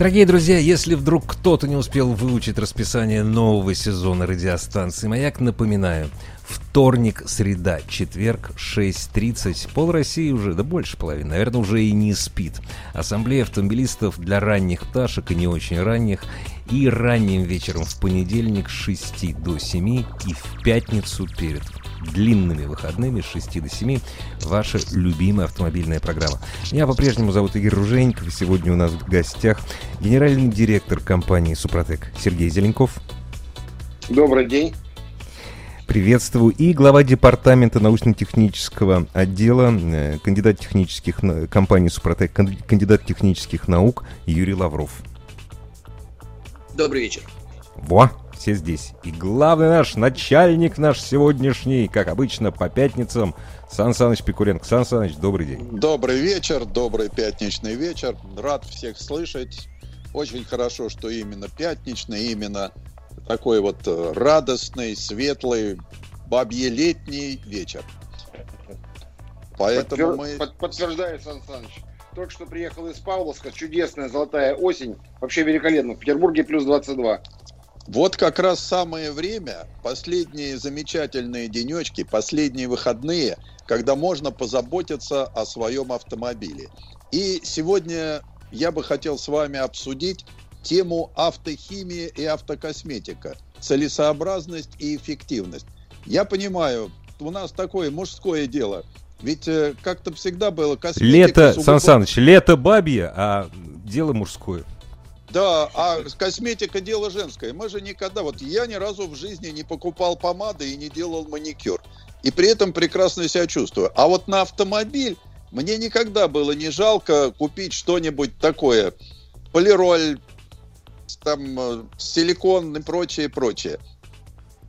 Дорогие друзья, если вдруг кто-то не успел выучить расписание нового сезона радиостанции «Маяк», напоминаю. Вторник, среда, четверг, 6.30. Пол России уже, да больше половины, наверное, уже и не спит. Ассамблея автомобилистов для ранних пташек и не очень ранних. И ранним вечером в понедельник с 6 до 7 и в пятницу перед длинными выходными с 6 до 7 ваша любимая автомобильная программа. Меня по-прежнему зовут Игорь Ружейников, и сегодня у нас в гостях генеральный директор компании «Супротек» Сергей Зеленков. Добрый день. Приветствую. И глава департамента научно-технического отдела, э, кандидат технических компании «Супротек», кандидат технических наук Юрий Лавров. Добрый вечер. Во! Все здесь. И главный наш начальник наш сегодняшний, как обычно, по пятницам, Сан Саныч Пикуленко. Сан Саныч, добрый день. Добрый вечер, добрый пятничный вечер. Рад всех слышать. Очень хорошо, что именно пятничный, именно такой вот э, радостный, светлый, бабьелетний вечер. Поэтому Подтвер... мы... Под, подтверждаю, Сан Саныч. Только что приехал из Павловска, чудесная золотая осень. Вообще великолепно. В Петербурге плюс 22. Вот как раз самое время, последние замечательные денечки, последние выходные, когда можно позаботиться о своем автомобиле. И сегодня я бы хотел с вами обсудить тему автохимия и автокосметика, целесообразность и эффективность. Я понимаю, у нас такое мужское дело. Ведь э, как-то всегда было косметика... Лето, сугубо... Сан Саныч, лето бабье, а дело мужское. Да, а косметика дело женское. Мы же никогда, вот я ни разу в жизни не покупал помады и не делал маникюр. И при этом прекрасно себя чувствую. А вот на автомобиль мне никогда было не жалко купить что-нибудь такое. Полироль, там э, силикон и прочее, прочее.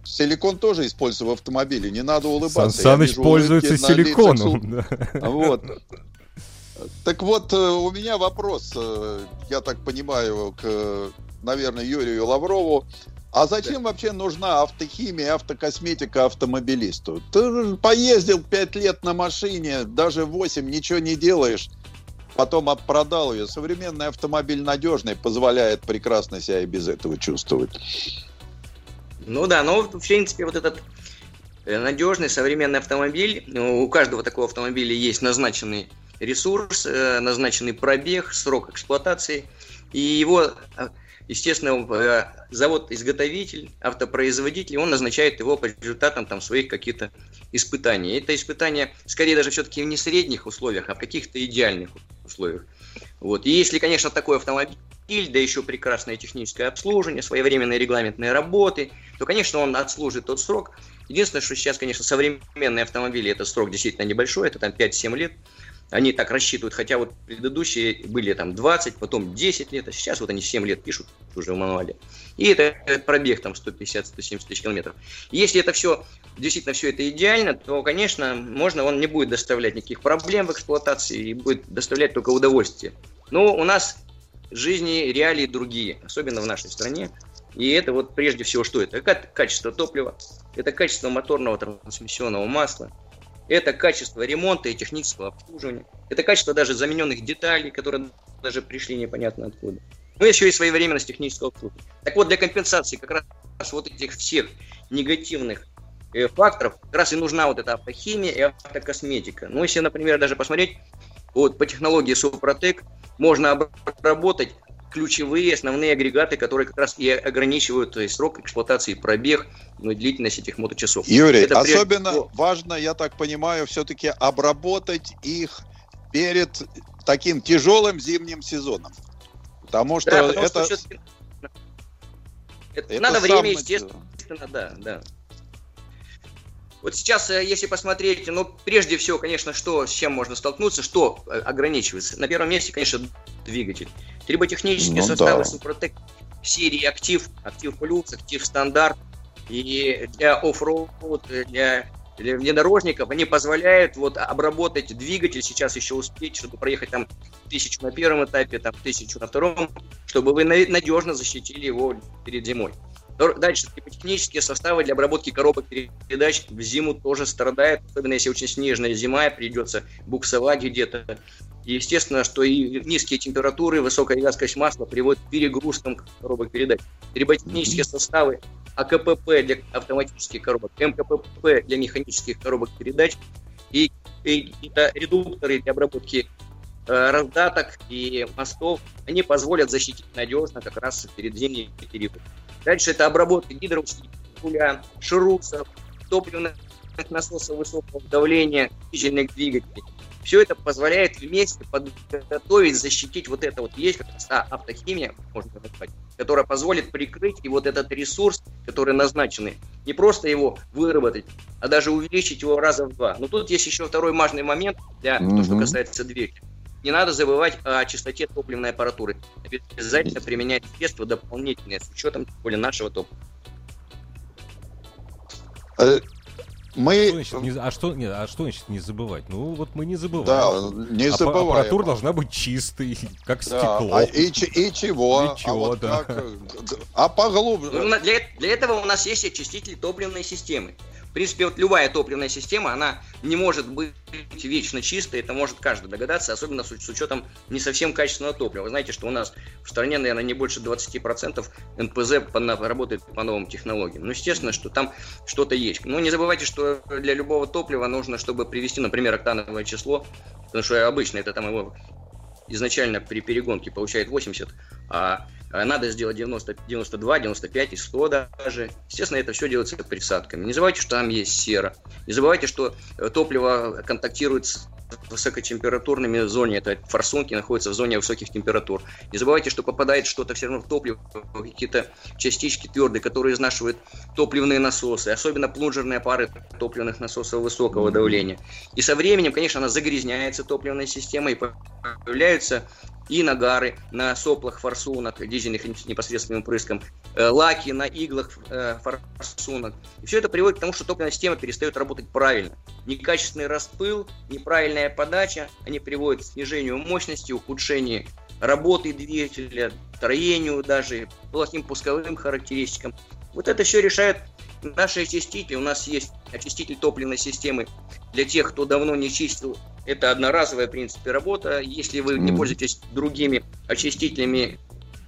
Силикон тоже использую в автомобиле, не надо улыбаться. Сан Саныч пользуется силиконом. Вот. Так вот, э, у меня вопрос, э, я так понимаю, к, наверное, Юрию Лаврову. А зачем вообще нужна автохимия, автокосметика автомобилисту? Ты поездил пять лет на машине, даже 8, ничего не делаешь, потом продал ее. Современный автомобиль надежный, позволяет прекрасно себя и без этого чувствовать. Ну да, но в принципе вот этот э, надежный современный автомобиль, у каждого такого автомобиля есть назначенный ресурс, э, назначенный пробег, срок эксплуатации. И его, естественно, э, завод-изготовитель, автопроизводитель, он назначает его по результатам там, своих каких-то испытаний. Это испытания, скорее даже все-таки не в средних условиях, а в каких-то идеальных условиях. Вот. И если, конечно, такой автомобиль, да еще прекрасное техническое обслуживание, своевременные регламентные работы, то, конечно, он отслужит тот срок. Единственное, что сейчас, конечно, современные автомобили, это срок действительно небольшой, это там 5-7 лет. Они так рассчитывают, хотя вот предыдущие были там 20, потом 10 лет, а сейчас вот они 7 лет пишут уже в мануале. И это пробег там 150-170 тысяч километров. Если это все, действительно все это идеально, то, конечно, можно, он не будет доставлять никаких проблем в эксплуатации и будет доставлять только удовольствие. Но у нас жизни реалии другие, особенно в нашей стране. И это вот прежде всего что это? Это качество топлива, это качество моторного трансмиссионного масла, это качество ремонта и технического обслуживания. Это качество даже замененных деталей, которые даже пришли непонятно откуда. Ну, еще и своевременность технического обслуживания. Так вот, для компенсации как раз вот этих всех негативных э, факторов как раз и нужна вот эта автохимия и автокосметика. Ну, если, например, даже посмотреть, вот по технологии Супротек можно обработать ключевые основные агрегаты, которые как раз и ограничивают то есть, срок эксплуатации, пробег, ну, длительность этих моточасов. Юрий, Это особенно прежде... важно, я так понимаю, все-таки обработать их перед таким тяжелым зимним сезоном. Потому что да, потому это... Что это... это надо время, естественно, да, да. Вот сейчас, э, если посмотреть, ну, прежде всего, конечно, что, с чем можно столкнуться, что э, ограничивается. На первом месте, конечно, двигатель. Триботехнические ну, составы да. Супротек серии Актив, Актив Плюс, Актив Стандарт. И для off-road, для внедорожников, они позволяют вот обработать двигатель, сейчас еще успеть, чтобы проехать там тысячу на первом этапе, там тысячу на втором, чтобы вы надежно защитили его перед зимой. Дальше, технические составы для обработки коробок передач в зиму тоже страдают, особенно если очень снежная зима, придется буксовать где-то. И естественно, что и низкие температуры, высокая вязкость масла приводят к перегрузкам коробок передач. Триботехнические составы АКПП для автоматических коробок, МКПП для механических коробок передач и, и это редукторы для обработки э, раздаток и мостов, они позволят защитить надежно как раз перед зимним периодом. Дальше это обработка гидроусилителя, шрусов, топливных насосов высокого давления, дизельных двигателей. Все это позволяет вместе подготовить, защитить вот это вот есть как та автохимия, можно назвать, которая позволит прикрыть и вот этот ресурс, который назначенный, не просто его выработать, а даже увеличить его раза в два. Но тут есть еще второй важный момент для mm-hmm. того, что касается двигателя. Не надо забывать о чистоте топливной аппаратуры. Обязательно применять средства дополнительные с учетом более нашего топлива. Э, мы... Что значит, не, а, что, нет, а что значит не забывать? Ну, вот мы не забываем. Да, не забываем. Аппаратура должна быть чистой, как да. стекло. А, и, и чего? И чего, а вот да. Как, а поглубже. Ну, для, для этого у нас есть очиститель топливной системы. В принципе, вот любая топливная система, она не может быть вечно чистой, это может каждый догадаться, особенно с, учетом не совсем качественного топлива. Вы знаете, что у нас в стране, наверное, не больше 20% НПЗ по, работает по новым технологиям. Ну, естественно, что там что-то есть. Но не забывайте, что для любого топлива нужно, чтобы привести, например, октановое число, потому что обычно это там его изначально при перегонке получает 80, а Э, надо сделать 90, 92, 95 и 100 даже. Естественно, это все делается присадками. Не забывайте, что там есть сера. Не забывайте, что э, топливо контактирует с высокотемпературными зоне, это форсунки находятся в зоне высоких температур. Не забывайте, что попадает что-то все равно в топливо, какие-то частички твердые, которые изнашивают топливные насосы, особенно плунжерные пары топливных насосов высокого давления. И со временем, конечно, она загрязняется топливной системой, появляются и нагары на соплах форсунок, дизельных непосредственным прыском, лаки на иглах э, форсунок. И все это приводит к тому, что топливная система перестает работать правильно. Некачественный распыл, неправильная подача, они приводят к снижению мощности, ухудшению работы двигателя, строению даже, плохим пусковым характеристикам. Вот это все решает наши очистители. У нас есть очиститель топливной системы для тех, кто давно не чистил это одноразовая, в принципе, работа. Если вы не пользуетесь другими очистителями,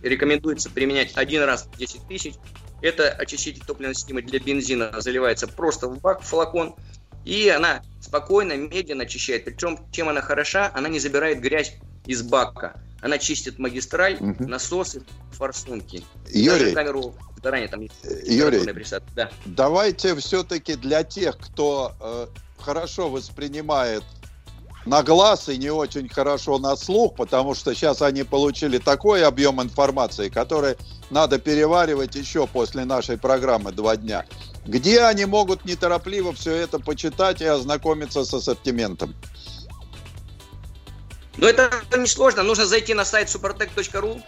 рекомендуется применять один раз в 10 тысяч. Это очиститель топливной системы для бензина заливается просто в бак, в флакон, и она спокойно, медленно очищает. Причем, чем она хороша, она не забирает грязь из бака. Она чистит магистраль, угу. насосы, форсунки. Юрий, камеру заранее там Юрий, Да. давайте все-таки для тех, кто э, хорошо воспринимает на глаз и не очень хорошо на слух, потому что сейчас они получили такой объем информации, который надо переваривать еще после нашей программы два дня. Где они могут неторопливо все это почитать и ознакомиться с ассортиментом? Ну, это несложно. Нужно зайти на сайт supertech.ru.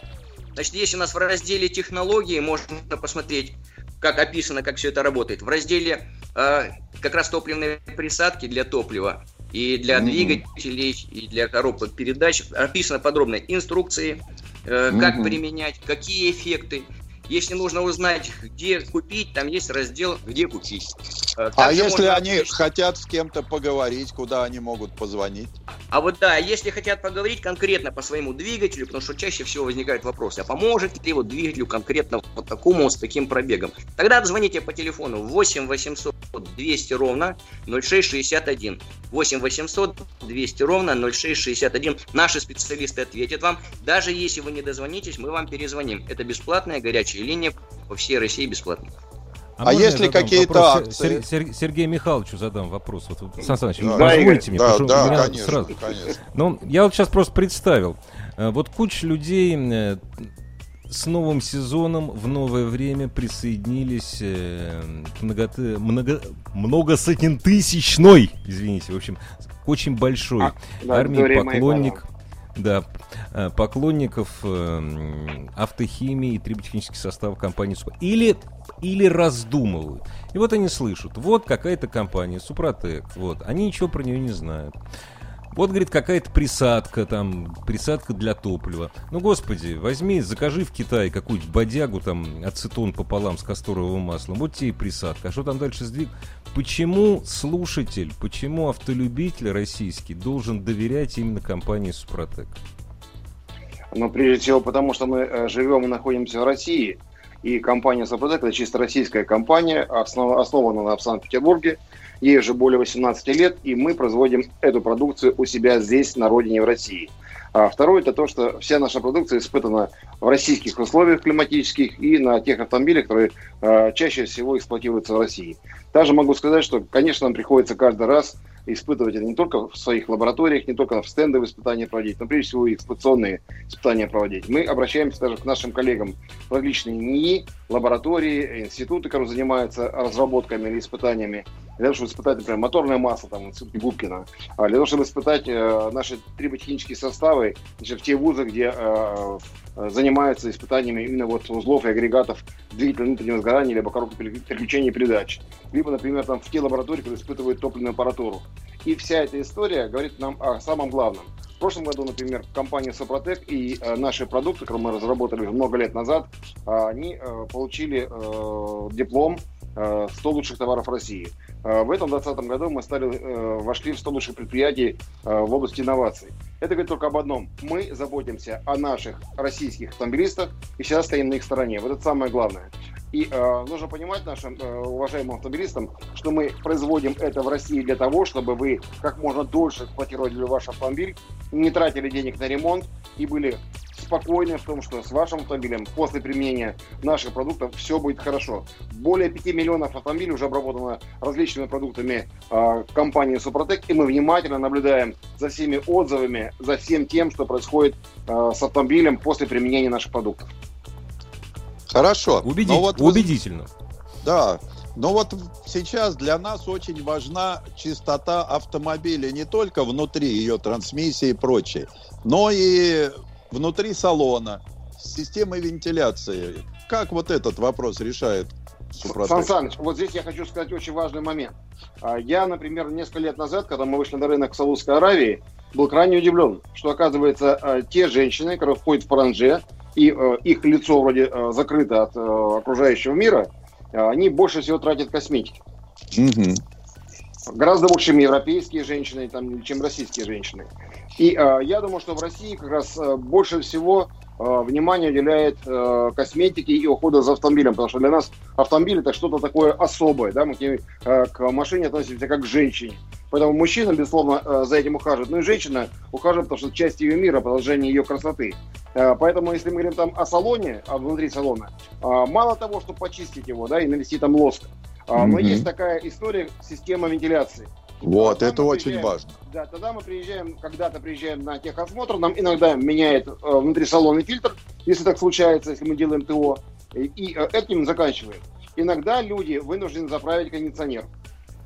Значит, есть у нас в разделе технологии, можно посмотреть, как описано, как все это работает. В разделе э, как раз топливные присадки для топлива и для mm-hmm. двигателей, и для коробок передач. Описаны подробно инструкции, э, как mm-hmm. применять, какие эффекты. Если нужно узнать, где купить, там есть раздел «Где купить». Э, а если они отключить... хотят с кем-то поговорить, куда они могут позвонить? А вот да, если хотят поговорить конкретно по своему двигателю, потому что чаще всего возникают вопросы, а поможет ли вот двигателю конкретно вот такому, с таким пробегом? Тогда звоните по телефону 8 800 200 ровно 0661. 8 800 200 ровно 0661. Наши специалисты ответят вам. Даже если вы не дозвонитесь, мы вам перезвоним. Это бесплатная горячая линия по всей России бесплатно. А, а если какие-то акции? Сер, Сергею Михайловичу задам вопрос. Вот, Сан Саныч, да, позвольте мне, да, да, меня конечно, сразу. конечно. Ну, я вот сейчас просто представил. Э, вот куча людей э, с новым сезоном в новое время присоединились э, к много, много, многосотнентысячной, извините, в общем, к очень большой а, армии поклонник, Да, э, поклонников э, автохимии и триботехнический состав компании Супротек. Или, или раздумывают. И вот они слышат, вот какая-то компания, Супротек, вот, они ничего про нее не знают. Вот, говорит, какая-то присадка, там, присадка для топлива. Ну, господи, возьми, закажи в Китае какую-нибудь бодягу, там, ацетон пополам с касторовым маслом. Вот тебе и присадка. А что там дальше сдвиг? Почему слушатель, почему автолюбитель российский должен доверять именно компании Супротек? Ну, прежде всего, потому что мы э, живем и находимся в России. И компания Супротек – это чисто российская компания, основ, основана в Санкт-Петербурге – Ей уже более 18 лет, и мы производим эту продукцию у себя здесь, на родине, в России. А второе – это то, что вся наша продукция испытана в российских условиях климатических и на тех автомобилях, которые э, чаще всего эксплуатируются в России. Также могу сказать, что, конечно, нам приходится каждый раз испытывать это не только в своих лабораториях, не только в стендовые испытания проводить, но прежде всего и эксплуатационные испытания проводить. Мы обращаемся даже к нашим коллегам в различные НИИ, лаборатории, институты, которые занимаются разработками или испытаниями для того, чтобы испытать, например, моторное масло там, институте Губкина, а для того, чтобы испытать э, наши триботехнические составы значит, в те вузы, где э, э, занимаются испытаниями именно вот узлов и агрегатов двигателя внутреннего сгорания, либо коробки переключения передач. Либо, например, там, в те лаборатории, которые испытывают топливную аппаратуру. И вся эта история говорит нам о самом главном. В прошлом году, например, компания Сопротек и э, наши продукты, которые мы разработали много лет назад, э, они э, получили э, диплом 100 э, лучших товаров России. Э, в этом 2020 году мы стали, э, вошли в 100 лучших предприятий в области инноваций. Это говорит только об одном. Мы заботимся о наших российских автомобилистах и всегда стоим на их стороне. Вот это самое главное. И э, нужно понимать нашим э, уважаемым автомобилистам, что мы производим это в России для того, чтобы вы как можно дольше эксплуатировали ваш автомобиль, не тратили денег на ремонт и были спокойны в том, что с вашим автомобилем после применения наших продуктов все будет хорошо. Более 5 миллионов автомобилей уже обработано различными продуктами э, компании Супротек, и мы внимательно наблюдаем за всеми отзывами, за всем тем, что происходит э, с автомобилем после применения наших продуктов. Хорошо. Убеди... Вот Убедительно. Вы... Да, но вот сейчас для нас очень важна чистота автомобиля не только внутри ее трансмиссии и прочее, но и внутри салона, с системой вентиляции. Как вот этот вопрос решает Супротек? Сан Саныч, вот здесь я хочу сказать очень важный момент. А, я, например, несколько лет назад, когда мы вышли на рынок Саудовской Аравии, был крайне удивлен, что, оказывается, а, те женщины, которые входят в паранже, и а, их лицо вроде закрыто от окружающего мира, они больше всего тратят косметики. Угу гораздо больше, чем европейские женщины, там, чем российские женщины. И э, я думаю, что в России как раз э, больше всего э, внимание уделяет э, косметике и уходу за автомобилем, потому что для нас автомобиль это что-то такое особое, да, мы к, ней, э, к машине относимся как к женщине. Поэтому мужчина, безусловно, э, за этим ухаживает, но и женщина ухаживает, потому что это часть ее мира, продолжение ее красоты. Э, поэтому, если мы говорим там о салоне, а внутри салона, э, мало того, чтобы почистить его, да, и навести там лоск, mm-hmm. но есть такая история система вентиляции. Вот, тогда это очень важно. Да, тогда мы приезжаем, когда-то приезжаем на техосмотр, нам иногда меняет э, внутри салона фильтр, если так случается, если мы делаем ТО, и, и э, этим заканчиваем. Иногда люди вынуждены заправить кондиционер.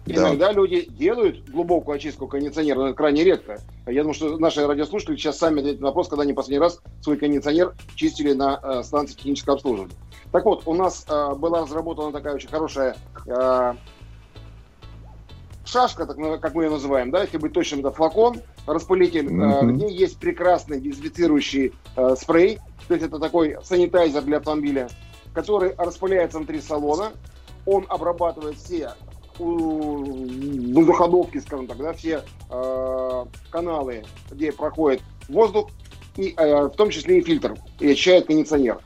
Да. Иногда люди делают глубокую очистку кондиционера, но это крайне редко. Я думаю, что наши радиослушатели сейчас сами ответят на вопрос, когда они последний раз свой кондиционер чистили на э, станции технического обслуживания. Так вот, у нас э, была разработана такая очень хорошая э, шашка, так, как мы ее называем, да, если быть точным, это флакон, распылитель, mm-hmm. э, где есть прекрасный дезинфицирующий э, спрей, то есть это такой санитайзер для автомобиля, который распыляется внутри салона, он обрабатывает все воздуходовки, скажем так, да, все э, каналы, где проходит воздух, и э, в том числе и фильтр, и очищает кондиционер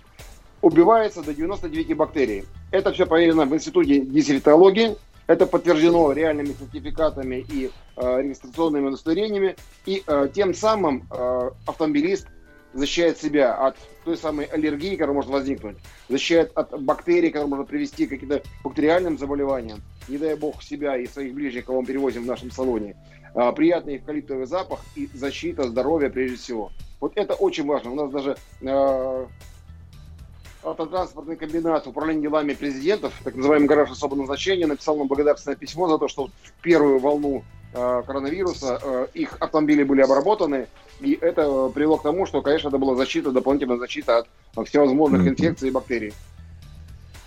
убивается до 99 бактерий. Это все проверено в Институте дезинфектологии, это подтверждено реальными сертификатами и э, регистрационными удостоверениями, и э, тем самым э, автомобилист защищает себя от той самой аллергии, которая может возникнуть, защищает от бактерий, которые можно привести к каким-то бактериальным заболеваниям, не дай бог себя и своих ближних, кого мы перевозим в нашем салоне. Э, приятный эвкалиптовый запах и защита здоровья прежде всего. Вот это очень важно. У нас даже э, автотранспортный комбинат управления делами президентов, так называемый гараж особого назначения, написал нам благодарственное письмо за то, что в первую волну э, коронавируса э, их автомобили были обработаны, и это привело к тому, что, конечно, это была защита, дополнительная защита от всевозможных инфекций и бактерий.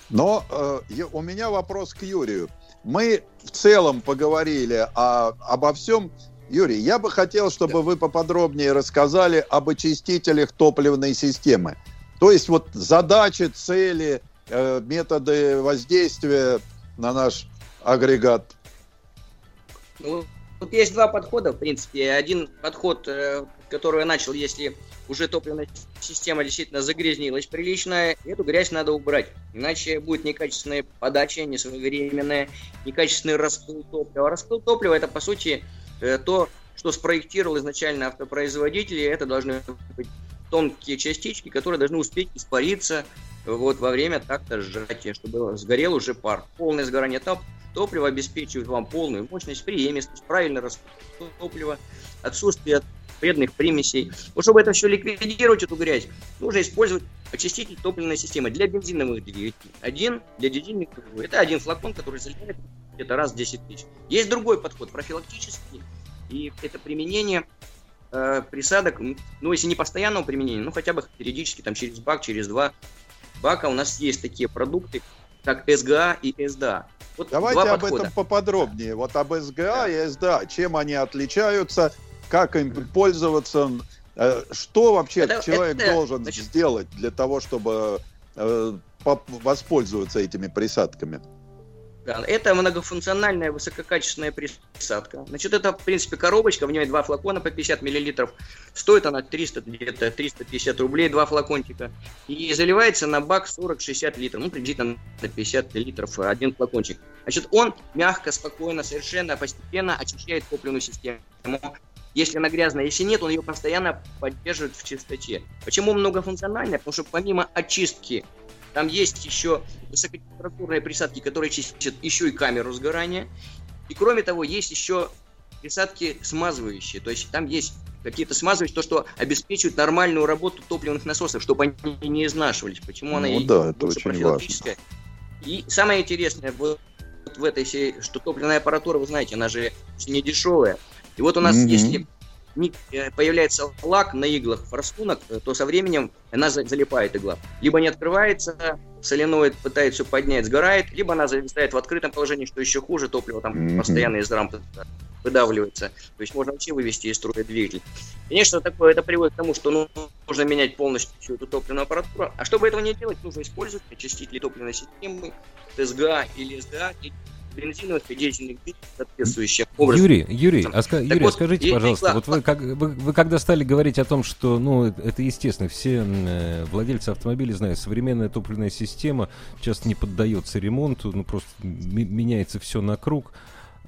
Но э, у меня вопрос к Юрию. Мы в целом поговорили о, обо всем. Юрий, я бы хотел, чтобы вы поподробнее рассказали об очистителях топливной системы. То есть вот задачи, цели, э, методы воздействия на наш агрегат. Ну, тут есть два подхода, в принципе. Один подход, э, который я начал, если уже топливная система действительно загрязнилась прилично, эту грязь надо убрать. Иначе будет некачественная подача, несвоевременная, некачественный распыл топлива. Распыл топлива – это, по сути, э, то, что спроектировал изначально автопроизводитель, и это должны быть тонкие частички, которые должны успеть испариться вот во время такта сжатия, чтобы сгорел уже пар. Полное сгорание топлива обеспечивает вам полную мощность, преемистость, правильный распыл топлива, отсутствие вредных примесей. Вот чтобы это все ликвидировать, эту грязь, нужно использовать очиститель топливной системы для бензиновых двигателей. Один для дизельных другой. Это один флакон, который заливает где-то раз в 10 тысяч. Есть другой подход, профилактический, и это применение э, присадок, ну, если не постоянного применения, ну, хотя бы периодически, там, через бак, через два бака у нас есть такие продукты, как СГА и СДА. Вот Давайте об подхода. этом поподробнее. Вот об СГА да. и СДА. Чем они отличаются? Как им пользоваться? Э, что вообще это, человек это, должен значит, сделать для того, чтобы э, воспользоваться этими присадками? Да, это многофункциональная высококачественная присадка. Значит, это, в принципе, коробочка, в ней два флакона по 50 миллилитров. Стоит она 300, где-то 350 рублей, два флакончика. И заливается на бак 40-60 литров, ну, приблизительно на 50 литров один флакончик. Значит, он мягко, спокойно, совершенно постепенно очищает топливную систему. Если она грязная, если нет, он ее постоянно поддерживает в чистоте. Почему многофункциональная? Потому что помимо очистки там есть еще высокотемпературные присадки, которые чистят еще и камеру сгорания. И кроме того, есть еще присадки смазывающие. То есть там есть какие-то смазывающие, то, что обеспечивают нормальную работу топливных насосов, чтобы они не изнашивались. Почему она ну, да, это очень важно. И самое интересное вот в этой всей, что топливная аппаратура, вы знаете, она же не дешевая. И вот у нас, mm-hmm. если появляется лак на иглах форсунок, э, то со временем она залипает игла. Либо не открывается, соленоид пытается поднять, сгорает, либо она зависает в открытом положении, что еще хуже, топливо там mm-hmm. постоянно из рампы выдавливается. То есть можно вообще вывести из строя двигатель. Конечно, такое это приводит к тому, что ну, нужно менять полностью всю эту топливную аппаратуру. А чтобы этого не делать, нужно использовать очистители топливной системы, ТСГА или СГА, бензиновых и дизельных соответствующим образом. Юрий, Юрий, а, ска- Юрий, вот, скажите, пожалуйста, вот вы, как, вы, вы когда стали говорить о том, что, ну, это естественно, все э, владельцы автомобилей знают, современная топливная система часто не поддается ремонту, ну, просто меняется все на круг.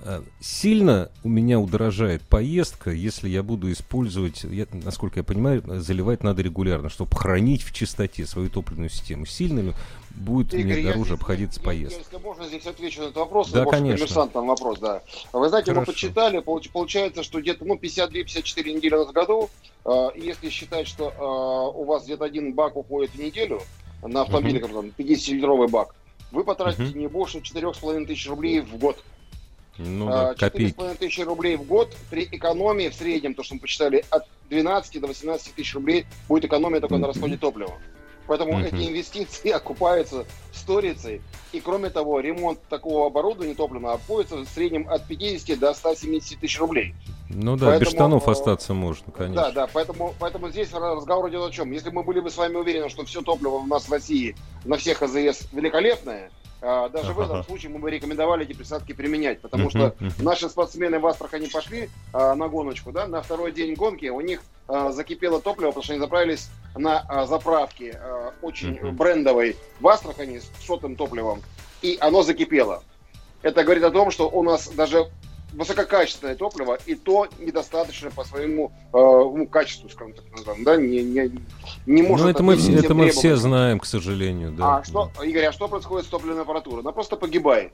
Э, сильно у меня удорожает поездка, если я буду использовать, я, насколько я понимаю, заливать надо регулярно, чтобы хранить в чистоте свою топливную систему. Сильно ли будет Игорь, мне дороже здесь, обходиться поездка? Если можно, здесь отвечу на этот вопрос. Да, конечно. Коммерсантам вопрос, да. Вы знаете, Хорошо. мы почитали, получается, что где-то ну, 52-54 недели в году. Э, если считать, что э, у вас где-то один бак уходит в неделю на автомобиле, uh-huh. 50-литровый бак, вы потратите uh-huh. не больше 4,5 тысяч рублей в год. Ну да, 4,5 тысячи рублей в год при экономии в среднем, то, что мы посчитали, от 12 до 18 тысяч рублей будет экономия только на расходе топлива. Поэтому mm-hmm. эти инвестиции окупаются сторицей. И кроме того, ремонт такого оборудования топливного обходится в среднем от 50 до 170 тысяч рублей. Ну да, поэтому, без штанов э, остаться можно, конечно. Да, да, поэтому, поэтому здесь разговор идет о чем. Если мы были бы с вами уверены, что все топливо у нас в России на всех АЗС великолепное, а, даже в этом случае мы бы рекомендовали эти присадки применять, потому что наши спортсмены в Астрахани пошли а, на гоночку, да, на второй день гонки у них а, закипело топливо, потому что они заправились на заправке очень брендовой в Астрахани с сотым топливом, и оно закипело. Это говорит о том, что у нас даже высококачественное топливо, и то недостаточно по своему э, ну, качеству, скажем так, назовем, да, не, не, не может... Ну, это мы, это мы все знаем, к сожалению, да. А что, Игорь, а что происходит с топливной аппаратурой? Она просто погибает.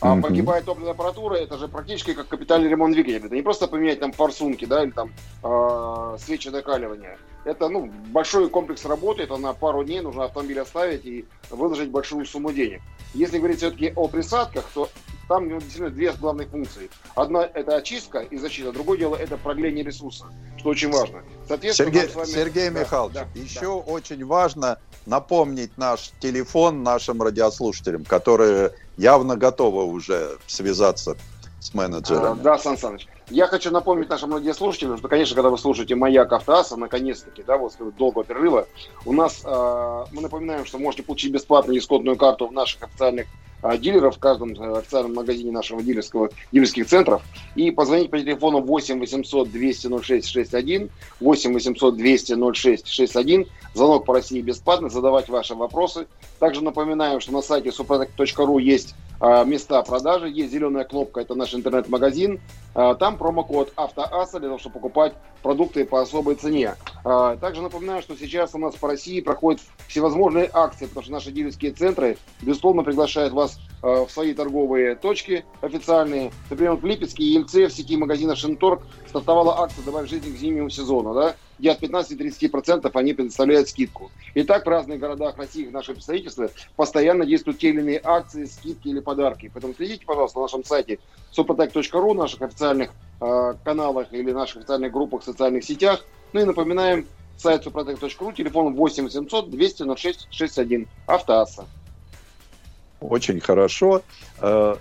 А угу. погибает топливная аппаратура, это же практически как капитальный ремонт двигателя. Это не просто поменять там форсунки, да, или там э, свечи накаливания. Это, ну, большой комплекс работы, это на пару дней нужно автомобиль оставить и выложить большую сумму денег. Если говорить все-таки о присадках, то там действительно две главных функции. Одна – это очистка и защита, другое дело – это продление ресурса, что очень важно. Соответственно, Сергей, вами... Сергей да, Михайлович, да, еще да. очень важно напомнить наш телефон нашим радиослушателям, которые явно готовы уже связаться с менеджерами. А, да, Сан Саныч. Я хочу напомнить нашим радиослушателям, что, конечно, когда вы слушаете «Маяк Автоаса», наконец-таки, да, вот долгого перерыва, у нас, э, мы напоминаем, что можете получить бесплатную исходную карту в наших официальных э, дилеров в каждом э, официальном магазине нашего дилерского, дилерских центров и позвонить по телефону 8 800 200 06 61, 8 800 200 06 61, звонок по России бесплатно, задавать ваши вопросы. Также напоминаем, что на сайте suprotec.ru есть а, места продажи. Есть зеленая кнопка, это наш интернет-магазин. А, там промокод АвтоАСА для того, чтобы покупать продукты по особой цене. А, также напоминаю, что сейчас у нас по России проходят всевозможные акции, потому что наши дилерские центры, безусловно, приглашают вас в свои торговые точки официальные. Например, в Липецке и Ельце в сети магазина Шинторг стартовала акция «Добавь жизнь к зимнему сезону». Да? где от 15-30% они предоставляют скидку. И так в разных городах России, в нашем представительстве, постоянно действуют те или иные акции, скидки или подарки. Поэтому следите, пожалуйста, на нашем сайте suprotec.ru, наших официальных э, каналах или наших официальных группах в социальных сетях. Ну и напоминаем, сайт suprotec.ru, телефон 8 800 200 06 61. Автоасса. Очень хорошо. Э,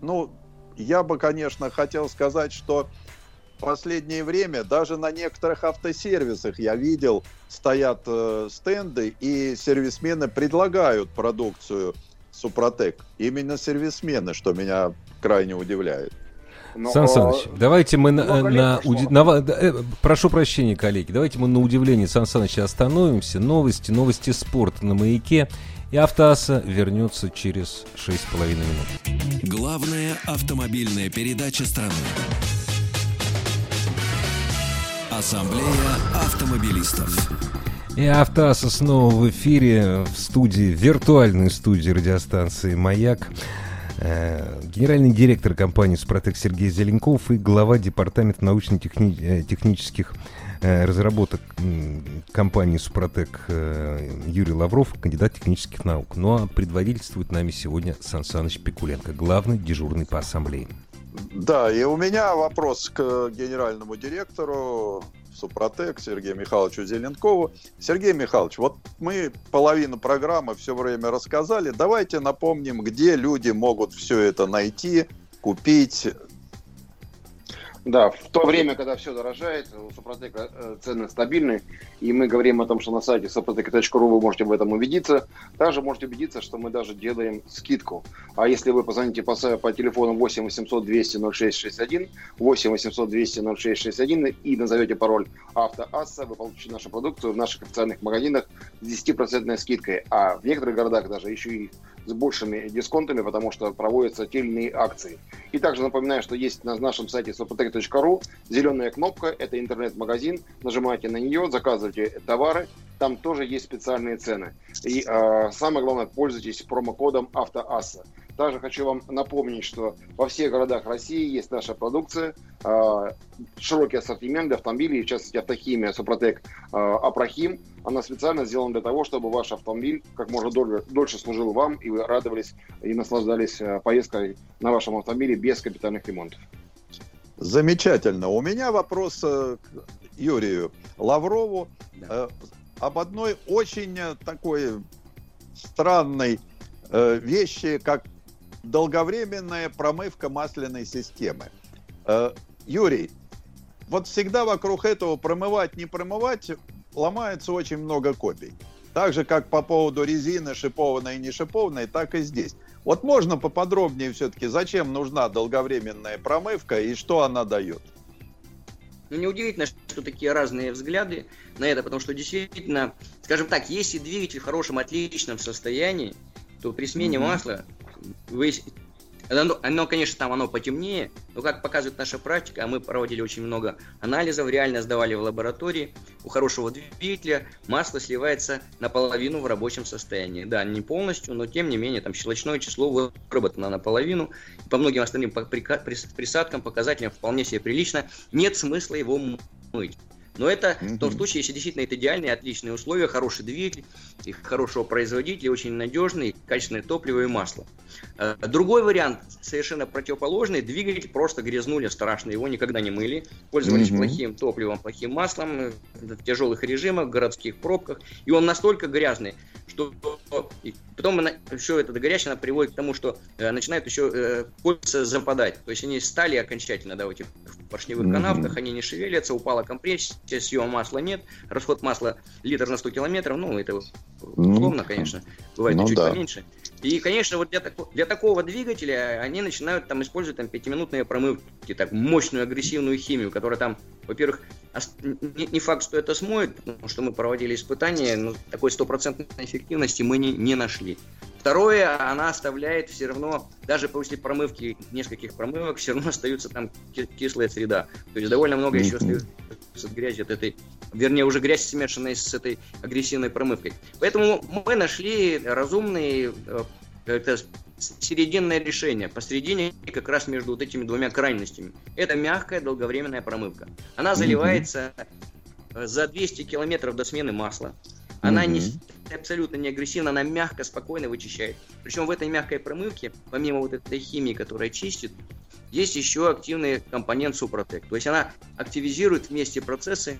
ну, я бы, конечно, хотел сказать, что последнее время даже на некоторых автосервисах я видел, стоят э, стенды, и сервисмены предлагают продукцию Супротек. Именно сервисмены, что меня крайне удивляет. Но, Сан Саныч, давайте мы на, на, уди... на э, прошу прощения, коллеги, давайте мы на удивление Сан Саныча остановимся. Новости, новости спорта на маяке. И автоаса вернется через 6,5 минут. Главная автомобильная передача страны. Ассамблея автомобилистов. И Автоаса снова в эфире в студии, виртуальной студии радиостанции «Маяк». Э, генеральный директор компании «Супротек» Сергей Зеленков и глава департамента научно-технических э, разработок компании «Супротек» э, Юрий Лавров, кандидат технических наук. Ну а предводительствует нами сегодня Сан Саныч Пикуленко, главный дежурный по ассамблее. Да, и у меня вопрос к генеральному директору Супротек Сергею Михайловичу Зеленкову. Сергей Михайлович, вот мы половину программы все время рассказали. Давайте напомним, где люди могут все это найти, купить, да, в то время, когда все дорожает, у Супротека э, цены стабильны, и мы говорим о том, что на сайте suprotec.ru вы можете в этом убедиться. Также можете убедиться, что мы даже делаем скидку. А если вы позвоните по, по телефону 8 800 200 0661, 8 800 200 0661 и назовете пароль автоасса, вы получите нашу продукцию в наших официальных магазинах с 10% скидкой. А в некоторых городах даже еще и с большими дисконтами, потому что проводятся те или иные акции. И также напоминаю, что есть на нашем сайте sopotec.ru зеленая кнопка, это интернет-магазин, нажимаете на нее, заказываете товары, там тоже есть специальные цены. И э, самое главное, пользуйтесь промокодом АвтоАССА. Также хочу вам напомнить, что во всех городах России есть наша продукция, э, широкий ассортимент для автомобилей, в частности автохимия Супротек э, Апрохим. Она специально сделана для того, чтобы ваш автомобиль как можно дольше, дольше служил вам, и вы радовались и наслаждались э, поездкой на вашем автомобиле без капитальных ремонтов. Замечательно. У меня вопрос к Юрию Лаврову да. об одной очень такой странной вещи, как долговременная промывка масляной системы. Э, Юрий, вот всегда вокруг этого промывать, не промывать, ломается очень много копий. Так же, как по поводу резины шипованной и не шипованной, так и здесь. Вот можно поподробнее все-таки, зачем нужна долговременная промывка и что она дает? Ну, неудивительно, что такие разные взгляды на это, потому что действительно, скажем так, если двигатель в хорошем, отличном состоянии, то при смене mm-hmm. масла вы Оно, оно, конечно, там оно потемнее, но как показывает наша практика, а мы проводили очень много анализов, реально сдавали в лаборатории, у хорошего двигателя масло сливается наполовину в рабочем состоянии. Да, не полностью, но тем не менее, там щелочное число выработано наполовину. По многим остальным присадкам, показателям вполне себе прилично. Нет смысла его мыть. Но это mm-hmm. в том случае, если действительно это идеальные, отличные условия, хороший двигатель, и хорошего производителя, очень надежный, качественное топливо и масло. Э, другой вариант, совершенно противоположный, двигатель просто грязнули страшно, его никогда не мыли, пользовались mm-hmm. плохим топливом, плохим маслом, э, в тяжелых режимах, в городских пробках, и он настолько грязный, что и потом она, все это горячее приводит к тому, что э, начинает еще э, кольца западать. То есть они стали окончательно да, в этих поршневых mm-hmm. канавках, они не шевелятся, упала компрессия, съема масла нет, расход масла литр на 100 километров, ну, это условно, mm-hmm. конечно, бывает ну, чуть да. поменьше. И, конечно, вот для, для такого двигателя они начинают там использовать там пятиминутные промывки, так мощную агрессивную химию, которая там, во-первых, не, не факт, что это смоет, потому что мы проводили испытания, но такой стопроцентной эффективности мы не, не нашли. Второе, она оставляет все равно, даже после промывки, нескольких промывок, все равно остается там кислая среда. То есть довольно много еще остается грязи от этой, вернее, уже грязь смешанная с этой агрессивной промывкой. Поэтому мы нашли разумный это серединное решение, посередине как раз между вот этими двумя крайностями. Это мягкая долговременная промывка. Она заливается mm-hmm. за 200 километров до смены масла. Она mm-hmm. не, абсолютно не агрессивна, она мягко, спокойно вычищает. Причем в этой мягкой промывке, помимо вот этой химии, которая чистит, есть еще активный компонент Супротек. То есть она активизирует вместе процессы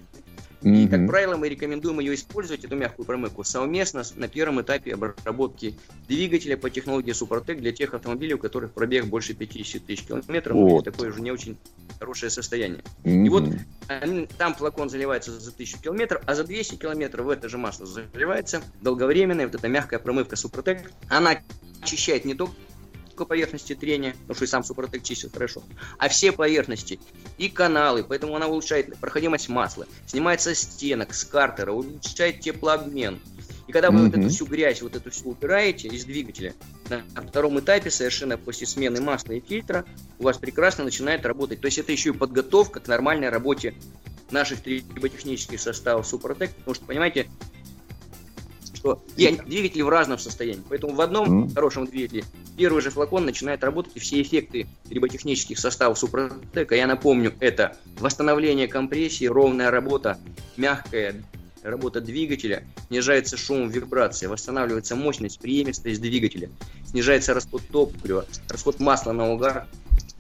и, как правило, мы рекомендуем ее использовать, эту мягкую промывку, совместно на первом этапе обработки двигателя по технологии Супротек для тех автомобилей, у которых пробег больше 50 тысяч километров, вот. такое уже не очень хорошее состояние. Mm-hmm. И вот там флакон заливается за 1000 километров, а за 200 километров в это же масло заливается долговременная вот эта мягкая промывка Супротек. Она очищает не только только поверхности трения, потому что и сам Супротек чистит хорошо, а все поверхности и каналы, поэтому она улучшает проходимость масла, снимает со стенок, с картера, улучшает теплообмен. И когда вы mm-hmm. вот эту всю грязь, вот эту всю убираете из двигателя, на втором этапе, совершенно после смены масла и фильтра, у вас прекрасно начинает работать. То есть это еще и подготовка к нормальной работе наших триботехнических составов Супротек, потому что, понимаете, что двигатели в разном состоянии. Поэтому в одном mm. хорошем двигателе первый же флакон начинает работать, и все эффекты триботехнических составов Супротека, я напомню, это восстановление компрессии, ровная работа, мягкая работа двигателя, снижается шум, вибрация, восстанавливается мощность, преемистость двигателя, снижается расход топлива, расход масла на угар,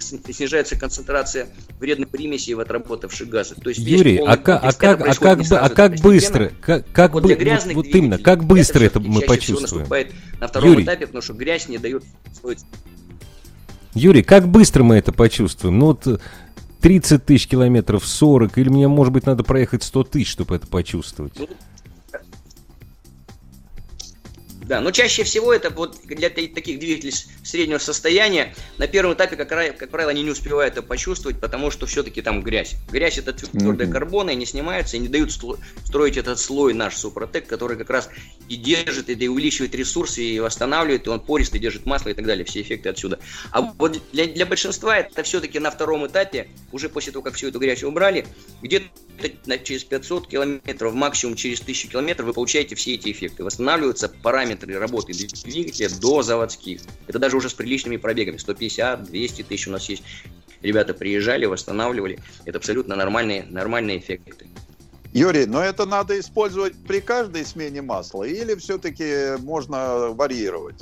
снижается концентрация вредных примесей в отработавших газах. То есть Юрий, а, ка, а как, а как, а как быстро, как, как вот, бы, вот, вот именно, как быстро это, это мы почувствуем? на втором Юрий. этапе, потому что грязь не дает. Юрий, как быстро мы это почувствуем? Ну вот 30 тысяч километров, 40, или мне, может быть, надо проехать 100 тысяч, чтобы это почувствовать? Ну, Да, но чаще всего это вот для таких двигателей среднего состояния на первом этапе, как, как правило, они не успевают это почувствовать, потому что все-таки там грязь. Грязь это твердые mm-hmm. карбоны, они снимаются и не дают строить этот слой наш Супротек, который как раз и держит, и увеличивает ресурсы, и восстанавливает, и он пористый держит масло и так далее, все эффекты отсюда. А вот для, для большинства это все-таки на втором этапе, уже после того, как всю эту грязь убрали, где-то через 500 километров, максимум через 1000 километров вы получаете все эти эффекты. Восстанавливаются параметры работы двигателя до заводских. Это даже уже с приличными пробегами. 150, 200 тысяч у нас есть. Ребята приезжали, восстанавливали. Это абсолютно нормальные, нормальные эффекты. Юрий, но это надо использовать при каждой смене масла или все-таки можно варьировать?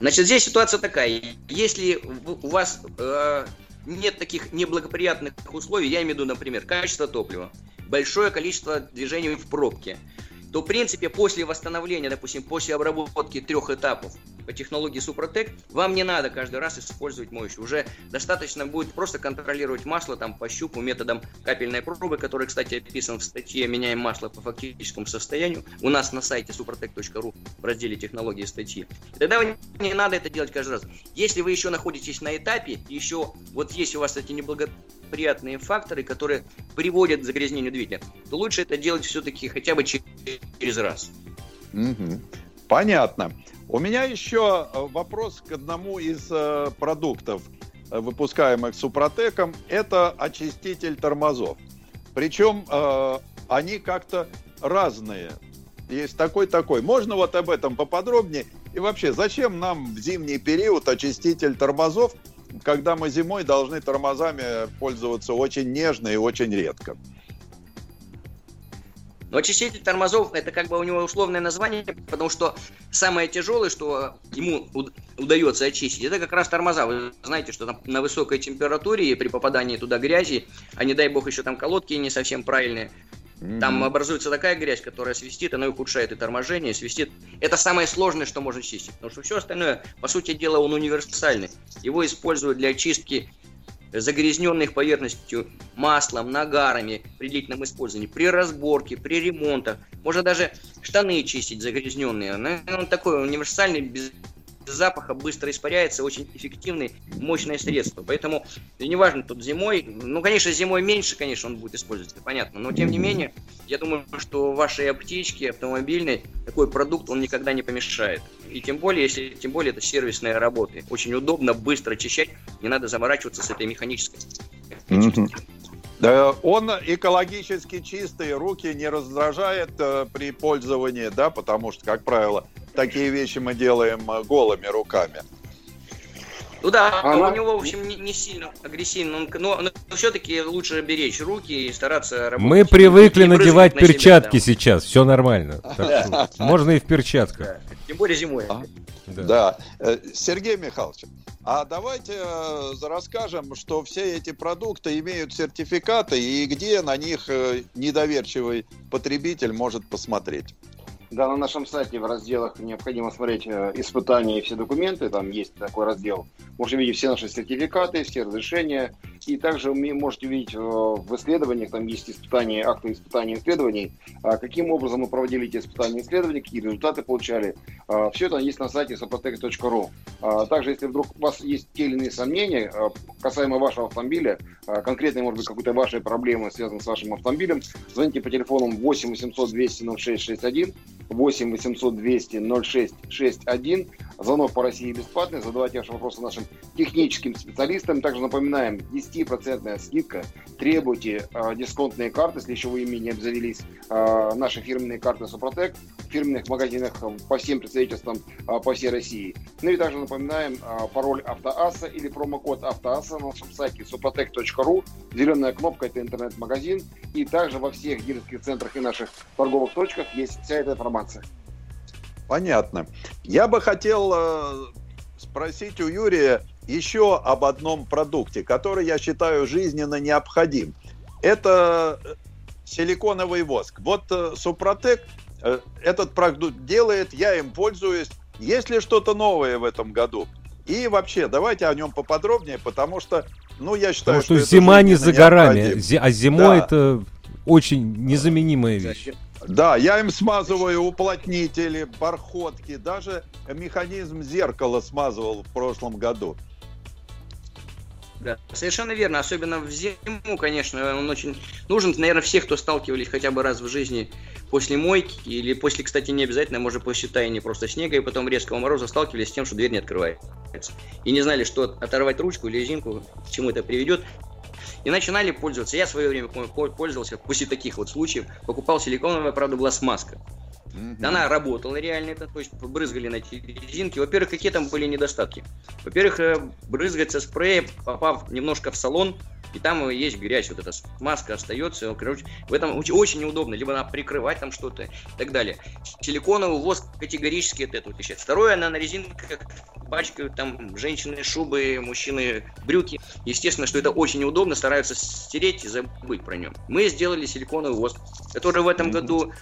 Значит, здесь ситуация такая. Если у вас э, нет таких неблагоприятных условий, я имею в виду, например, качество топлива, большое количество движений в пробке, то, в принципе, после восстановления, допустим, после обработки трех этапов по технологии Супротек, вам не надо каждый раз использовать моющую. Уже достаточно будет просто контролировать масло там по щупу методом капельной пробы, который, кстати, описан в статье «Меняем масло по фактическому состоянию» у нас на сайте suprotec.ru в разделе технологии статьи. Тогда не надо это делать каждый раз. Если вы еще находитесь на этапе, еще вот есть у вас эти неблагоприятные факторы, которые приводят к загрязнению двигателя, то лучше это делать все-таки хотя бы через раз. Угу. Понятно. У меня еще э, вопрос к одному из э, продуктов, э, выпускаемых Супротеком. Это очиститель тормозов. Причем э, они как-то разные. Есть такой-такой. Можно вот об этом поподробнее? И вообще, зачем нам в зимний период очиститель тормозов, когда мы зимой должны тормозами пользоваться очень нежно и очень редко? Но очиститель тормозов это как бы у него условное название, потому что самое тяжелое, что ему удается очистить, это как раз тормоза. Вы знаете, что там на высокой температуре при попадании туда грязи, а не дай бог еще там колодки не совсем правильные, там образуется такая грязь, которая свистит, она ухудшает и торможение, свистит. Это самое сложное, что можно чистить. Потому что все остальное, по сути дела, он универсальный. Его используют для очистки загрязненных поверхностью маслом, нагарами при длительном использовании, при разборке, при ремонтах. Можно даже штаны чистить загрязненные. Он такой универсальный, без запаха, быстро испаряется, очень эффективный, мощное средство. Поэтому, неважно, тут зимой, ну, конечно, зимой меньше, конечно, он будет использоваться, понятно, но тем не менее, я думаю, что вашей аптечке автомобильной такой продукт, он никогда не помешает. И тем более, если тем более это сервисная работа. Очень удобно, быстро очищать, не надо заморачиваться с этой механической. Да, он экологически чистый, руки не раздражает э, при пользовании, да, потому что, как правило, такие вещи мы делаем э, голыми руками. Ну да, Она... у него, в общем, не, не сильно агрессивно, но, но все-таки лучше беречь руки и стараться работать. Мы привыкли надевать на перчатки себя, сейчас, все нормально. Можно и в перчатках. Тем более зимой. А? Да. да. Э, Сергей Михайлович, а давайте э, расскажем, что все эти продукты имеют сертификаты и где на них недоверчивый потребитель может посмотреть. Да, на нашем сайте в разделах необходимо смотреть э, испытания и все документы, там есть такой раздел. Можете видеть все наши сертификаты, все разрешения, и также вы можете увидеть э, в исследованиях, там есть испытания, акты испытаний и исследований, а каким образом мы проводили эти испытания и исследования, какие результаты получали. А, все это есть на сайте sopotec.ru. А, также, если вдруг у вас есть те или иные сомнения касаемо вашего автомобиля, конкретно, может быть, какой-то вашей проблемы, связанной с вашим автомобилем, звоните по телефону 8 800 200 0661 8 800 200 0661. Звонок по России бесплатный. Задавайте ваши вопросы нашим техническим специалистам. Также напоминаем, 10% скидка. Требуйте э, дисконтные карты, если еще вы ими не обзавелись. Э, наши фирменные карты Супротек в фирменных магазинах по всем представительствам э, по всей России. Ну и также напоминаем э, пароль Автоаса или промокод Автоаса на нашем сайте suprotec.ru. Зеленая кнопка – это интернет-магазин. И также во всех дилерских центрах и наших торговых точках есть вся эта информация. Понятно. Я бы хотел э, спросить у Юрия еще об одном продукте, который я считаю жизненно необходим. Это э, силиконовый воск. Вот э, Супротек э, этот продукт делает, я им пользуюсь. Есть ли что-то новое в этом году? И вообще, давайте о нем поподробнее, потому что, ну, я считаю, потому что, что зима не за горами, а зимой да. это очень незаменимая вещь. Да, я им смазываю уплотнители, бархотки, даже механизм зеркала смазывал в прошлом году. Да, совершенно верно. Особенно в зиму, конечно, он очень нужен. Наверное, всех, кто сталкивались хотя бы раз в жизни после мойки, или после, кстати, не обязательно, может, после таяния просто снега, и потом резкого мороза сталкивались с тем, что дверь не открывается. И не знали, что оторвать ручку или резинку, к чему это приведет и начинали пользоваться. Я в свое время пользовался после таких вот случаев, покупал силиконовая, правда, была смазка. Mm-hmm. Она работала реально, это, то есть брызгали на эти резинки. Во-первых, какие там были недостатки? Во-первых, э, брызгать спреем, попав немножко в салон, и там есть грязь, вот эта маска остается, короче, в этом очень неудобно, либо надо прикрывать там что-то и так далее. Силиконовый воск категорически это отличает. Второе, она на резинках пачкают там женщины шубы, мужчины брюки. Естественно, что это очень неудобно, стараются стереть и забыть про нем. Мы сделали силиконовый воск, который в этом году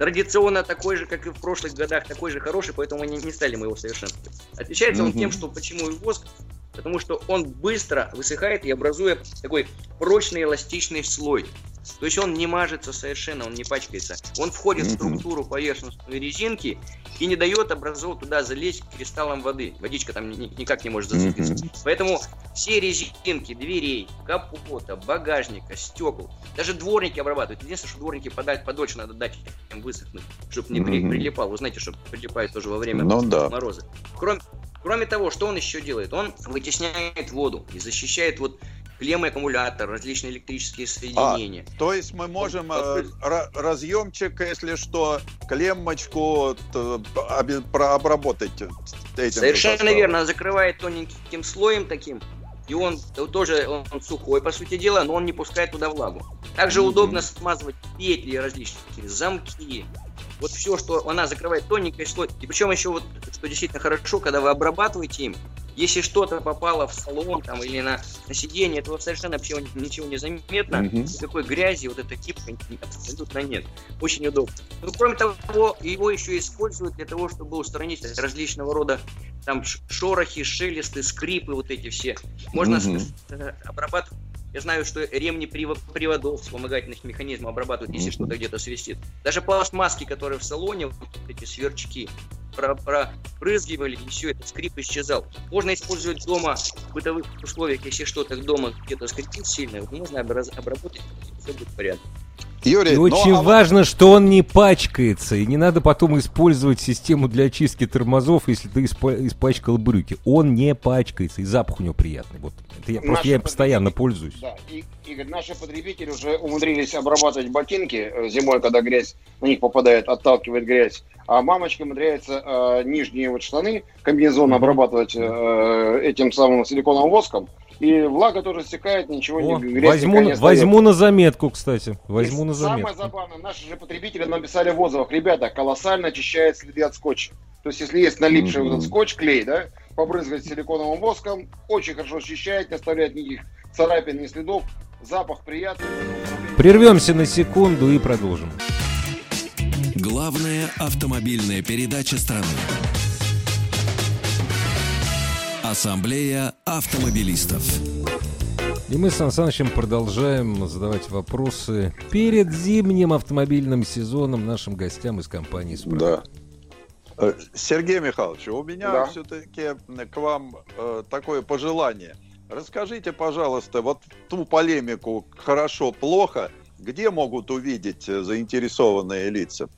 традиционно такой же, как и в прошлых годах, такой же хороший, поэтому не, не стали мы его совершенствовать. Отличается он тем, что почему и воск, потому что он быстро высыхает и образует такой прочный эластичный слой. То есть он не мажется совершенно, он не пачкается. Он входит в структуру поверхностной резинки и не дает образовать туда залезть кристаллом воды. Водичка там никак не может зацепиться. Поэтому все резинки дверей, капота, багажника, стекол, даже дворники обрабатывают. Единственное, что дворники подать подольше надо дать им высохнуть, чтобы не при, прилипал. Вы знаете, что прилипает тоже во время ну, да. мороза. Кроме, кроме того, что он еще делает? Он вытесняет воду и защищает вот клеммы аккумулятор, различные электрические соединения. А, то есть мы можем э, разъемчик, если что, клеммочку обработать этим. Совершенно верно, закрывает тоненьким слоем таким, и он тоже он, он сухой, по сути дела, но он не пускает туда влагу. Также mm-hmm. удобно смазывать петли различные, замки, вот все, что она закрывает тоненький слой. И причем еще вот, что действительно хорошо, когда вы обрабатываете им, если что-то попало в салон там, или на, на сиденье, то совершенно вообще ничего не заметно. Mm-hmm. Никакой грязи, вот эта кипка абсолютно нет. Очень удобно. Ну, кроме того, его еще используют для того, чтобы устранить различного рода там шорохи, шелесты, скрипы, вот эти все. Можно mm-hmm. обрабатывать я знаю, что ремни приводов вспомогательных механизмов обрабатывают, если что-то где-то свистит. Даже пластмасски, которые в салоне, вот эти сверчки, пропрызгивали, и все, это скрип исчезал. Можно использовать дома в бытовых условиях, если что-то дома где-то скрипит сильно, можно обработать, и все будет в порядке. Юрий, и ну, очень а... важно, что он не пачкается, и не надо потом использовать систему для очистки тормозов, если ты исп- испачкал брюки. Он не пачкается, и запах у него приятный. Вот. Это я, просто я им постоянно пользуюсь. Да, и, Игорь, наши потребители уже умудрились обрабатывать ботинки э, зимой, когда грязь на них попадает, отталкивает грязь. А мамочка умудряется э, нижние вот штаны, комбинезон обрабатывать э, этим самым силиконовым воском и влага тоже стекает, ничего О, не грязь возьму, не возьму на заметку, кстати. Возьму и на заметку. Самое забавное, наши же потребители написали в отзывах, ребята, колоссально очищает следы от скотча. То есть, если есть налипший mm-hmm. вот этот скотч, клей, да, побрызгать силиконовым воском, очень хорошо очищает, не оставляет никаких царапин, ни следов, запах приятный. Прервемся на секунду и продолжим. Главная автомобильная передача страны. Ассамблея автомобилистов. И мы с Сан Санычем продолжаем задавать вопросы перед зимним автомобильным сезоном нашим гостям из компании «Справа». Да. Э, Сергей Михайлович, у меня да. все-таки к вам э, такое пожелание. Расскажите, пожалуйста, вот ту полемику «хорошо-плохо», где могут увидеть э, заинтересованные лица?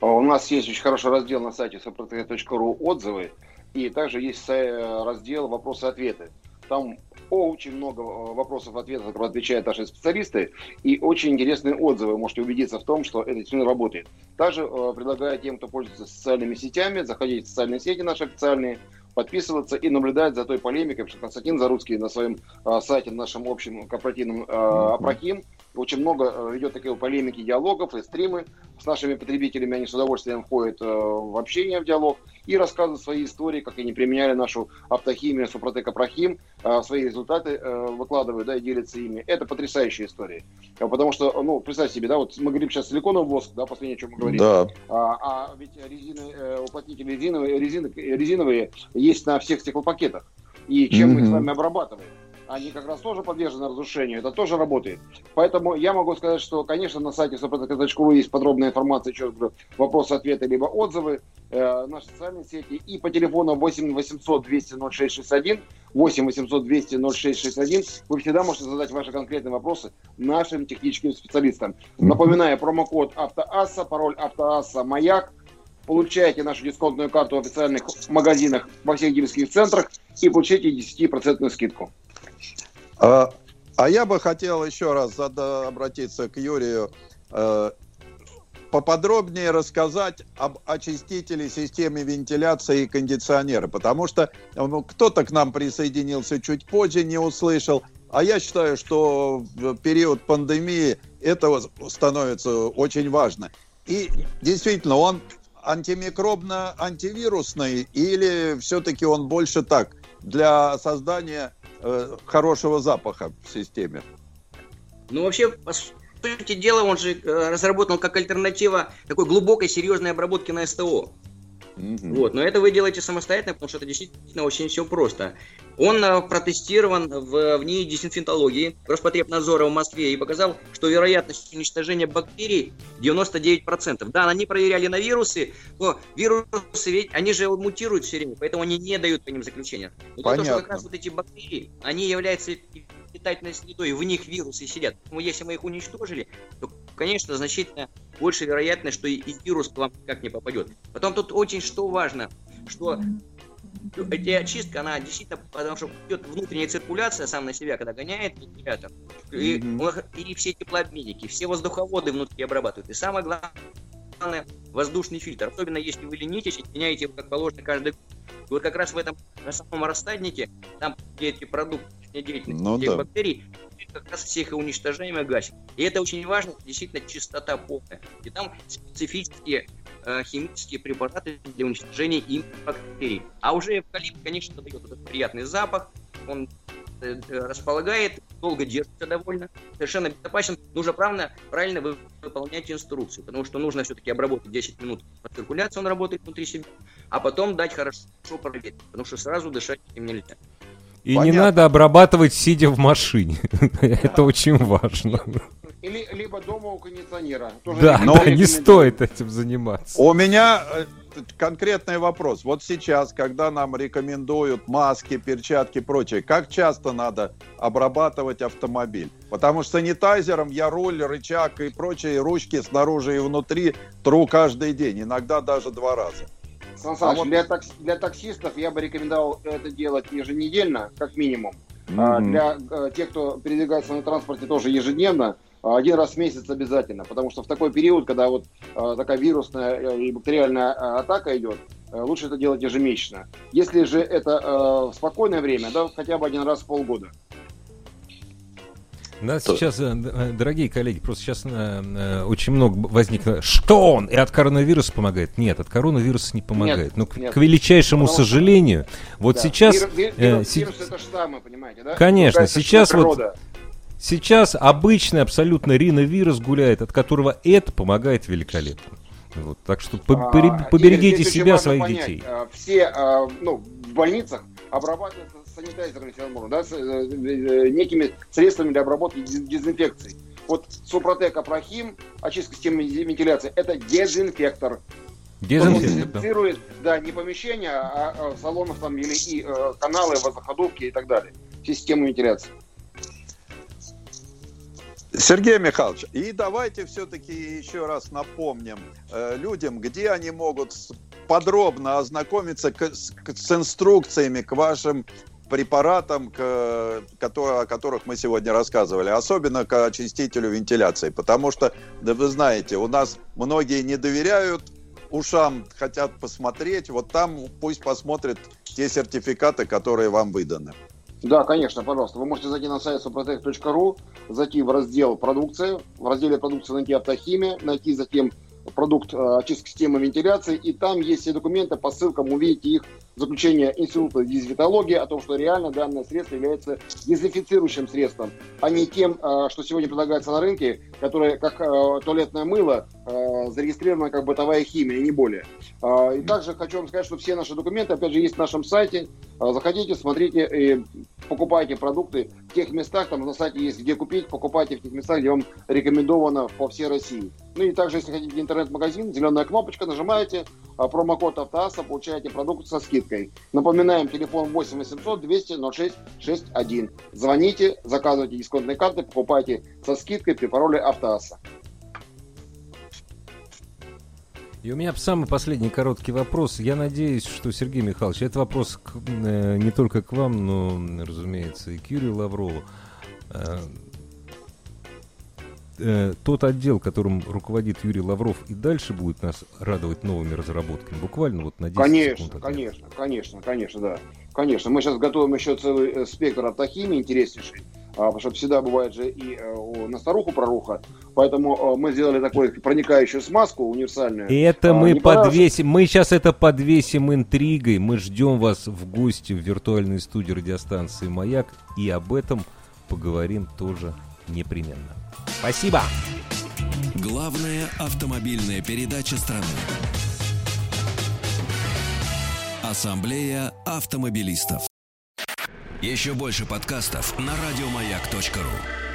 У нас есть очень хороший раздел на сайте сопротив.ру «Отзывы», и также есть раздел «Вопросы-ответы». Там очень много э, вопросов, ответов, которые отвечают наши специалисты, и очень интересные отзывы. Можете убедиться в том, что это действительно работает. Также э, предлагаю тем, кто пользуется социальными сетями, заходить в социальные сети наши официальные, подписываться и наблюдать за той полемикой, что Константин Заруцкий на своем э, сайте, нашем общем корпоративном э, Апроким, очень много э, ведет такие полемики, диалогов и стримы с нашими потребителями. Они с удовольствием входят э, в общение, в диалог и рассказывают свои истории, как они применяли нашу автохимию, Супротек Апрахим, э, свои результаты выкладывают, да, и делятся ими. Это потрясающая история. Потому что, ну, представьте себе, да, вот мы говорим сейчас силиконовый воск, да, последнее, о чем мы говорим. Да. А, а ведь резины, уплотнители резиновые, резины, резиновые есть на всех стеклопакетах. И чем mm-hmm. мы с вами обрабатываем они как раз тоже подвержены разрушению, это тоже работает. Поэтому я могу сказать, что, конечно, на сайте sopotec.ru есть подробная информация, еще раз говорю, вопросы-ответы, либо отзывы, э, наши социальные сети, и по телефону 8 800 200 0661, 8 800 200 0661, вы всегда можете задать ваши конкретные вопросы нашим техническим специалистам. Напоминаю, промокод АвтоАССа, пароль АвтоАССа «Маяк», получаете нашу дисконтную карту в официальных магазинах во всех дилерских центрах и получите 10% скидку. А, а я бы хотел еще раз зада, обратиться к Юрию. Э, поподробнее рассказать об очистителе системы вентиляции и кондиционера, потому что ну, кто-то к нам присоединился чуть позже, не услышал, а я считаю, что в период пандемии это становится очень важно. И действительно, он антимикробно-антивирусный или все-таки он больше так для создания Э, хорошего запаха в системе. Ну, вообще, по сути дела, он же э, разработан как альтернатива такой глубокой, серьезной обработки на СТО. Угу. Вот, но это вы делаете самостоятельно, потому что это действительно очень все просто. Он э, протестирован в, в ней дезинфектологии Роспотребнадзора в Москве и показал, что вероятность уничтожения бактерий 99%. Да, они проверяли на вирусы, но вирусы ведь, они же мутируют все время, поэтому они не дают по ним заключения. Но Понятно. то, что как раз вот эти бактерии, они являются питательной средой, в них вирусы сидят. Поэтому если мы их уничтожили, то, конечно, значительно больше вероятность, что и, и вирус к вам как не попадет. Потом тут очень что важно, что эти очистка, она действительно, потому что идет внутренняя циркуляция сам на себя, когда гоняет вентилятор, и, и все теплообменники, все воздуховоды внутри обрабатывают. И самое главное, воздушный фильтр. Особенно если вы ленитесь и меняете его, как положено, каждый год. вот как раз в этом на самом рассаднике, там, где эти продукты деятельности ну, тех да. бактерий, как раз всех и уничтожаем и гасим. И это очень важно, действительно, чистота полная. И там специфические э, химические препараты для уничтожения им бактерий. А уже эвкалипт, конечно, дает этот приятный запах, он располагает, долго держится довольно, совершенно безопасен. Нужно правильно, правильно выполнять инструкцию, потому что нужно все-таки обработать 10 минут по циркуляции, он работает внутри себя, а потом дать хорошо проверить, потому что сразу дышать им нельзя. И Понятно. не надо обрабатывать, сидя в машине. Это очень важно. Или либо дома у кондиционера. да, да, не стоит этим заниматься. У меня э, конкретный вопрос. Вот сейчас, когда нам рекомендуют маски, перчатки и прочее, как часто надо обрабатывать автомобиль? Потому что санитайзером я руль, рычаг и прочие ручки снаружи и внутри тру каждый день, иногда даже два раза. Сан Саныч, а вот... для, такс... для таксистов я бы рекомендовал это делать еженедельно, как минимум. Mm-hmm. А для а, тех, кто передвигается на транспорте, тоже ежедневно. А, один раз в месяц обязательно, потому что в такой период, когда вот а, такая вирусная э, и бактериальная а, атака идет, э, лучше это делать ежемесячно. Если же это э, спокойное время, да, хотя бы один раз в полгода. У нас то... сейчас, дорогие коллеги, просто сейчас э, очень много возникло. Что он? И от коронавируса помогает? Нет, от коронавируса не помогает. Нет, ну, нет. к величайшему Потому сожалению, вот да. сейчас... Вир, вир, вирус, э, вирус это штаммы, понимаете, да? Конечно, сейчас вот... Сейчас обычный абсолютно риновирус гуляет, от которого это помогает великолепно. Вот, так что по, а, поберегите себя, своих понять, детей. Все ну, в больницах обрабатываются санитайзерами все равно, да, с, э, э, некими средствами для обработки дезинфекции. Вот Супротек Апрахим, очистка системы вентиляции, это дезинфектор. Дезинфицирует, да, не помещения, а, а салонов там или и э, каналы, воздуходувки и так далее. Систему вентиляции. Сергей Михайлович, и давайте все-таки еще раз напомним э, людям, где они могут подробно ознакомиться к, с, с инструкциями к вашим препаратам, к, которые, о которых мы сегодня рассказывали, особенно к очистителю вентиляции, потому что, да вы знаете, у нас многие не доверяют ушам, хотят посмотреть, вот там пусть посмотрят те сертификаты, которые вам выданы. Да, конечно, пожалуйста. Вы можете зайти на сайт suprotec.ru, зайти в раздел «Продукция», в разделе «Продукция» найти «Автохимия», найти затем продукт э, очистки системы вентиляции, и там есть все документы, по ссылкам увидите их заключение Института дезинфектологии о том, что реально данное средство является дезинфицирующим средством, а не тем, э, что сегодня предлагается на рынке, которое как э, туалетное мыло зарегистрировано как бытовая химия, не более. И также хочу вам сказать, что все наши документы, опять же, есть на нашем сайте. Заходите, смотрите и покупайте продукты в тех местах, там на сайте есть где купить, покупайте в тех местах, где вам рекомендовано по всей России. Ну и также, если хотите интернет-магазин, зеленая кнопочка, нажимаете, а, промокод Автоаса, получаете продукт со скидкой. Напоминаем, телефон 8 800 200 06 61. Звоните, заказывайте дисконтные карты, покупайте со скидкой при пароле Автоаса. И у меня самый последний короткий вопрос. Я надеюсь, что, Сергей Михайлович, это вопрос к, э, не только к вам, но, разумеется, и к Юрию Лаврову. Э, э, тот отдел, которым руководит Юрий Лавров, и дальше будет нас радовать новыми разработками? Буквально вот на 10 конечно, секунд. Конечно, конечно, конечно, да. Конечно. Мы сейчас готовим еще целый э, спектр автохимии интереснейший. А, потому что всегда бывает же и э, на старуху проруха. Поэтому мы сделали такую проникающую смазку универсальную. И это а, мы подвесим, мы сейчас это подвесим интригой. Мы ждем вас в гости в виртуальной студии радиостанции «Маяк». И об этом поговорим тоже непременно. Спасибо. Главная автомобильная передача страны. Ассамблея автомобилистов. Еще больше подкастов на радиомаяк.ру.